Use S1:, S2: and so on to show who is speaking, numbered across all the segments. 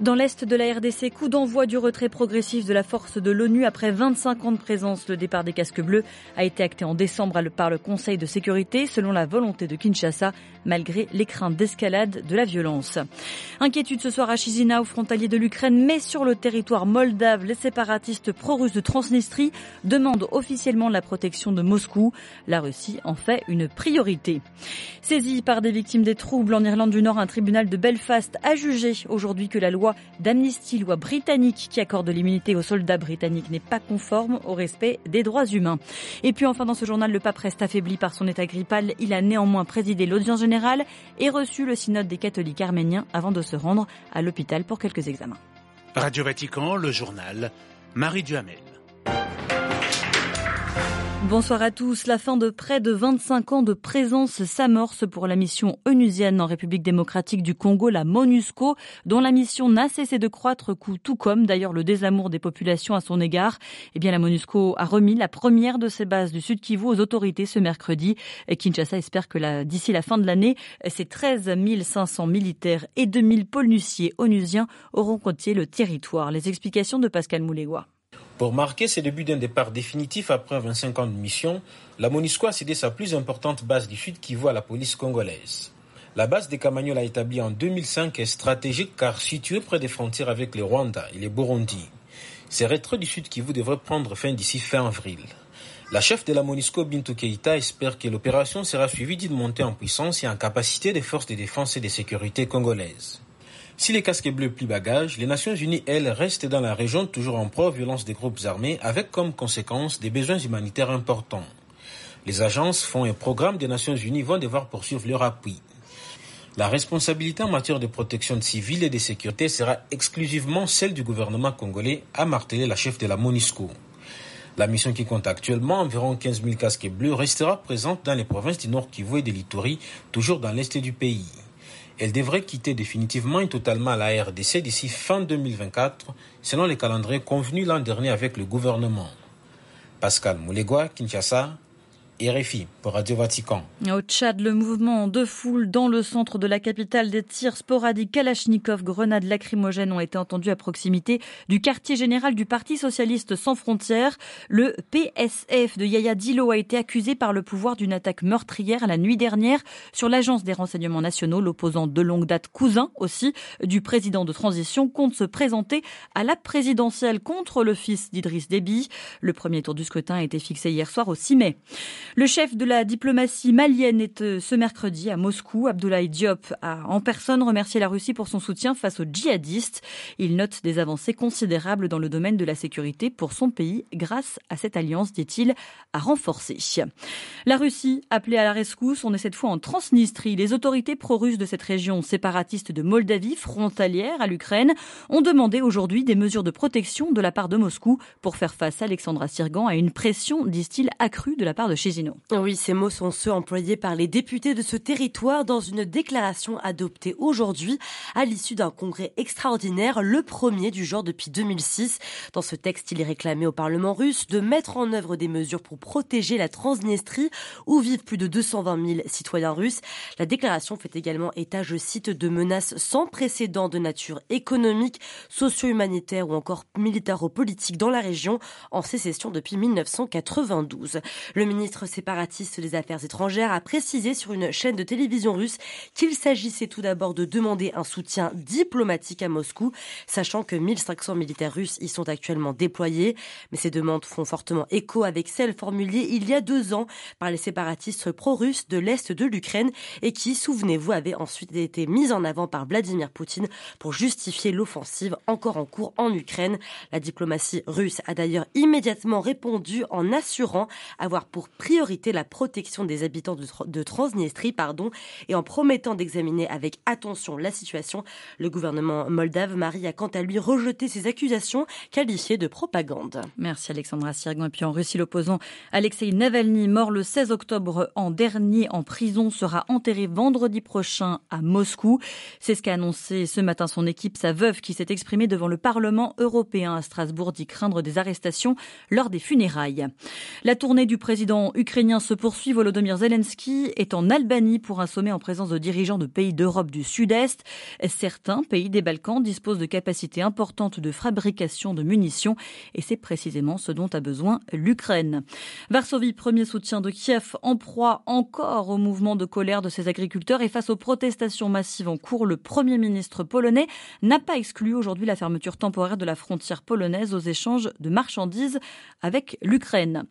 S1: Dans l'est de la RDC, coup d'envoi du retrait progressif de la force de l'ONU après 25 ans de présence. Le départ des casques bleus a été acté en décembre par le Conseil de sécurité selon la volonté de Kinshasa, malgré les craintes d'escalade de la violence. Inquiétude ce soir à Chisinau, frontalier de l'Ukraine, mais sur le territoire moldave, les séparatistes pro-russes de Transnistrie demandent officiellement la protection de Moscou. La Russie en fait une priorité. Saisi par des victimes des troubles en Irlande du Nord, un tribunal de Belfast a jugé aujourd'hui que la loi d'amnistie, loi britannique qui accorde l'immunité aux soldats britanniques n'est pas conforme au respect des droits humains. Et puis enfin dans ce journal, le pape reste affaibli par son état grippal. Il a néanmoins présidé l'audience générale et reçu le synode des catholiques arméniens avant de se rendre à l'hôpital pour quelques examens.
S2: Radio Vatican, le journal, Marie Duhamel.
S1: Bonsoir à tous. La fin de près de 25 ans de présence s'amorce pour la mission onusienne en République démocratique du Congo, la MONUSCO, dont la mission n'a cessé de croître, tout comme d'ailleurs le désamour des populations à son égard. Eh bien, la MONUSCO a remis la première de ses bases du Sud Kivu aux autorités ce mercredi. Kinshasa espère que d'ici la fin de l'année, ces 13 500 militaires et 2000 polnuciers onusiens auront compté le territoire. Les explications de Pascal Moulégois.
S3: Pour marquer ses débuts d'un départ définitif après 25 ans de mission, la MONUSCO a cédé sa plus importante base du Sud qui voit la police congolaise. La base des Camagnola établie en 2005 est stratégique car située près des frontières avec le Rwanda et les Burundi. Ces rétraits du Sud Kivu devraient prendre fin d'ici fin avril. La chef de la MONUSCO, Bintou Keita, espère que l'opération sera suivie d'une montée en puissance et en capacité des forces de défense et de sécurité congolaises. Si les casques bleus plient bagages, les Nations Unies, elles, restent dans la région toujours en proie violence des groupes armés avec comme conséquence des besoins humanitaires importants. Les agences, fonds et programmes des Nations Unies vont devoir poursuivre leur appui. La responsabilité en matière de protection civile et de sécurité sera exclusivement celle du gouvernement congolais, a martelé la chef de la MONUSCO. La mission qui compte actuellement environ 15 000 casques bleus restera présente dans les provinces du Nord Kivu et de l'Ituri, toujours dans l'est du pays. Elle devrait quitter définitivement et totalement la RDC d'ici fin 2024, selon les calendriers convenus l'an dernier avec le gouvernement. Pascal Moulegua, Kinshasa, RFI pour Radio Vatican.
S1: Au Tchad, le mouvement de foule dans le centre de la capitale des tirs sporadiques Kalachnikov, grenades lacrymogènes ont été entendus à proximité du quartier général du Parti socialiste sans frontières. Le PSF de Yaya Dilo a été accusé par le pouvoir d'une attaque meurtrière la nuit dernière sur l'agence des renseignements nationaux. L'opposant de longue date, cousin aussi du président de transition, compte se présenter à la présidentielle contre le fils d'Idriss Déby. Le premier tour du scrutin a été fixé hier soir au 6 mai. Le chef de la diplomatie malienne est euh, ce mercredi à Moscou. Abdoulaye Diop a en personne remercié la Russie pour son soutien face aux djihadistes. Il note des avancées considérables dans le domaine de la sécurité pour son pays grâce à cette alliance, dit-il, à renforcer. La Russie, appelée à la rescousse, on est cette fois en Transnistrie. Les autorités pro-russes de cette région séparatiste de Moldavie, frontalière à l'Ukraine, ont demandé aujourd'hui des mesures de protection de la part de Moscou pour faire face, Alexandra Sirgan, à une pression, disent-ils, accrue de la part de Chizine.
S4: Oui, ces mots sont ceux employés par les députés de ce territoire dans une déclaration adoptée aujourd'hui à l'issue d'un congrès extraordinaire, le premier du genre depuis 2006. Dans ce texte, il est réclamé au Parlement russe de mettre en œuvre des mesures pour protéger la Transnistrie où vivent plus de 220 000 citoyens russes. La déclaration fait également état, je cite, de menaces sans précédent de nature économique, socio-humanitaire ou encore militaro-politique dans la région en sécession depuis 1992. Le ministre séparatiste des Affaires étrangères a précisé sur une chaîne de télévision russe qu'il s'agissait tout d'abord de demander un soutien diplomatique à Moscou, sachant que 1500 militaires russes y sont actuellement déployés. Mais ces demandes font fortement écho avec celles formulées il y a deux ans par les séparatistes pro-russes de l'Est de l'Ukraine et qui, souvenez-vous, avaient ensuite été mises en avant par Vladimir Poutine pour justifier l'offensive encore en cours en Ukraine. La diplomatie russe a d'ailleurs immédiatement répondu en assurant avoir pour priorité la protection des habitants de, Transnistrie pardon, et en promettant d'examiner avec attention la situation, le gouvernement moldave Marie a quant à lui rejeté ces accusations qualifiées de propagande.
S1: Merci Alexandra Sirgon. Et puis en Russie, l'opposant Alexei Navalny, mort le 16 octobre en dernier en prison, sera enterré vendredi prochain à Moscou. C'est ce qu'a annoncé ce matin son équipe. Sa veuve qui s'est exprimée devant le Parlement européen à Strasbourg dit craindre des arrestations lors des funérailles. La tournée du président ukrainien se poursuit. Volodymyr Zelensky est en Albanie pour un sommet en présence de dirigeants de pays d'Europe du Sud-Est. Certains pays des Balkans disposent de capacités importantes de fabrication de munitions et c'est précisément ce dont a besoin l'Ukraine. Varsovie, premier soutien de Kiev, en proie encore au mouvement de colère de ses agriculteurs et face aux protestations massives en cours, le Premier ministre polonais n'a pas exclu aujourd'hui la fermeture temporaire de la frontière polonaise aux échanges de marchandises avec l'Ukraine.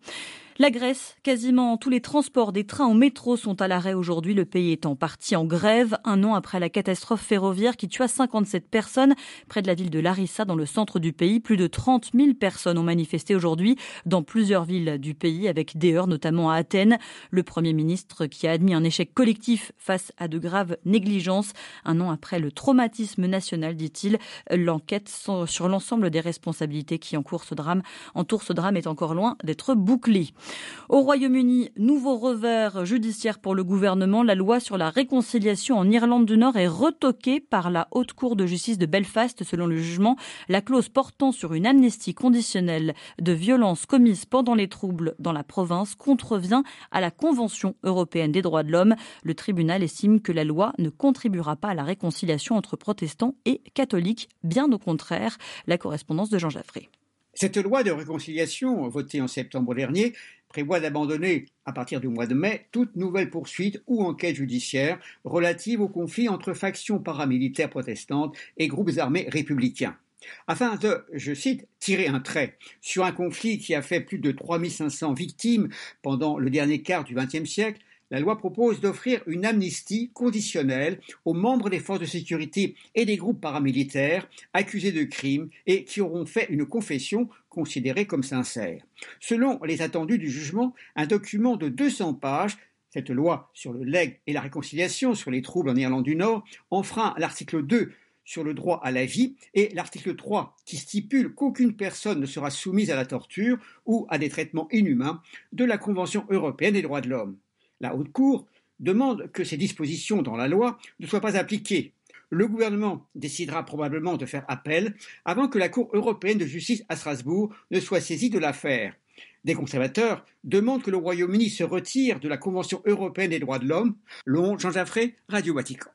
S1: La Grèce, quasiment tous les transports des trains au métro sont à l'arrêt aujourd'hui. Le pays est en partie en grève, un an après la catastrophe ferroviaire qui tua 57 personnes près de la ville de Larissa dans le centre du pays. Plus de 30 000 personnes ont manifesté aujourd'hui dans plusieurs villes du pays, avec des heures notamment à Athènes. Le Premier ministre qui a admis un échec collectif face à de graves négligences. Un an après le traumatisme national, dit-il, l'enquête sur l'ensemble des responsabilités qui encourent ce drame, entourent ce drame est encore loin d'être bouclée. Au Royaume-Uni, nouveau revers judiciaire pour le gouvernement. La loi sur la réconciliation en Irlande du Nord est retoquée par la Haute Cour de justice de Belfast. Selon le jugement, la clause portant sur une amnistie conditionnelle de violences commises pendant les troubles dans la province contrevient à la Convention européenne des droits de l'homme. Le tribunal estime que la loi ne contribuera pas à la réconciliation entre protestants et catholiques, bien au contraire. La correspondance de Jean Jaffré.
S5: Cette loi de réconciliation, votée en septembre dernier, prévoit d'abandonner, à partir du mois de mai, toute nouvelle poursuite ou enquête judiciaire relative au conflit entre factions paramilitaires protestantes et groupes armés républicains. Afin de, je cite, tirer un trait sur un conflit qui a fait plus de 3500 victimes pendant le dernier quart du XXe siècle, la loi propose d'offrir une amnistie conditionnelle aux membres des forces de sécurité et des groupes paramilitaires accusés de crimes et qui auront fait une confession considérée comme sincère. Selon les attendus du jugement, un document de 200 pages cette loi sur le legs et la réconciliation sur les troubles en Irlande du Nord enfreint l'article 2 sur le droit à la vie et l'article 3 qui stipule qu'aucune personne ne sera soumise à la torture ou à des traitements inhumains de la Convention européenne des droits de l'homme. La Haute Cour demande que ces dispositions dans la loi ne soient pas appliquées. Le gouvernement décidera probablement de faire appel avant que la Cour européenne de justice à Strasbourg ne soit saisie de l'affaire. Des conservateurs demandent que le Royaume-Uni se retire de la Convention européenne des droits de l'homme. Long Jean Jaffré, Radio Vatican.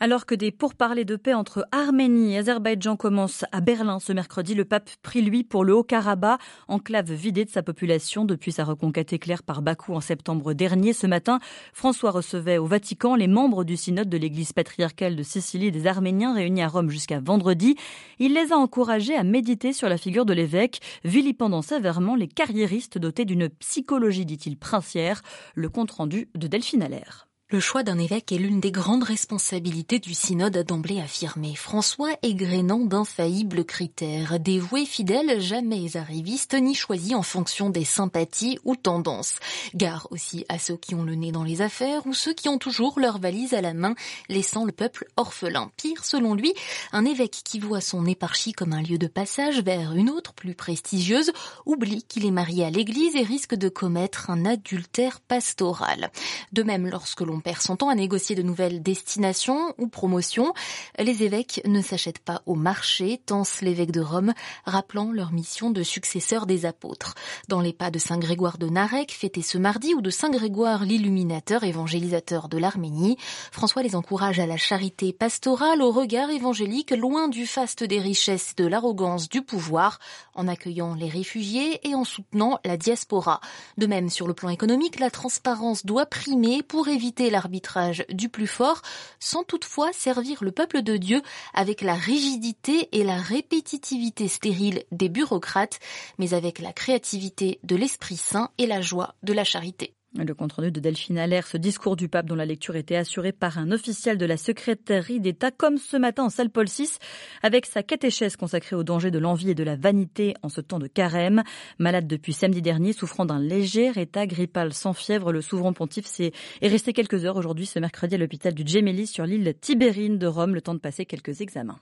S1: Alors que des pourparlers de paix entre Arménie et Azerbaïdjan commencent à Berlin ce mercredi, le pape prie lui pour le Haut-Karabakh, enclave vidée de sa population depuis sa reconquête éclair par Bakou en septembre dernier. Ce matin, François recevait au Vatican les membres du synode de l'église patriarcale de Sicile des Arméniens réunis à Rome jusqu'à vendredi. Il les a encouragés à méditer sur la figure de l'évêque, vilipendant sévèrement les carriéristes dotés d'une psychologie, dit-il, princière. Le compte-rendu de Delphine Allaire.
S6: Le choix d'un évêque est l'une des grandes responsabilités du synode a d'emblée affirmé. François est grénant d'infaillibles critères, dévoué, fidèle, jamais arriviste, ni choisi en fonction des sympathies ou tendances. Gare aussi à ceux qui ont le nez dans les affaires ou ceux qui ont toujours leur valise à la main, laissant le peuple orphelin. Pire, selon lui, un évêque qui voit son éparchie comme un lieu de passage vers une autre plus prestigieuse oublie qu'il est marié à l'église et risque de commettre un adultère pastoral. De même, lorsque l'on perd son temps à négocier de nouvelles destinations ou promotions. Les évêques ne s'achètent pas au marché, tense l'évêque de Rome, rappelant leur mission de successeur des apôtres. Dans les pas de Saint Grégoire de Narek, fêté ce mardi, ou de Saint Grégoire l'illuminateur, évangélisateur de l'Arménie, François les encourage à la charité pastorale, au regard évangélique, loin du faste des richesses, de l'arrogance du pouvoir, en accueillant les réfugiés et en soutenant la diaspora. De même, sur le plan économique, la transparence doit primer pour éviter l'arbitrage du plus fort, sans toutefois servir le peuple de Dieu avec la rigidité et la répétitivité stérile des bureaucrates, mais avec la créativité de l'Esprit Saint et la joie de la charité.
S1: Le compte-rendu de Delphine Allaire, ce discours du pape dont la lecture était assurée par un officiel de la secrétairerie d'État, comme ce matin en salle Paul VI, avec sa catéchèse consacrée au danger de l'envie et de la vanité en ce temps de carême. Malade depuis samedi dernier, souffrant d'un léger état grippal sans fièvre, le souverain pontife est resté quelques heures aujourd'hui ce mercredi à l'hôpital du Gemelli sur l'île Tibérine de Rome, le temps de passer quelques examens.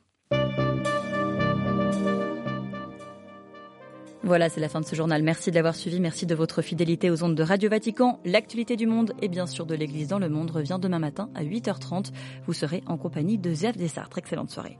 S1: Voilà, c'est la fin de ce journal. Merci de l'avoir suivi. Merci de votre fidélité aux ondes de Radio Vatican. L'actualité du monde et bien sûr de l'Église dans le monde revient demain matin à 8h30. Vous serez en compagnie de Zef Dessartres. Excellente soirée.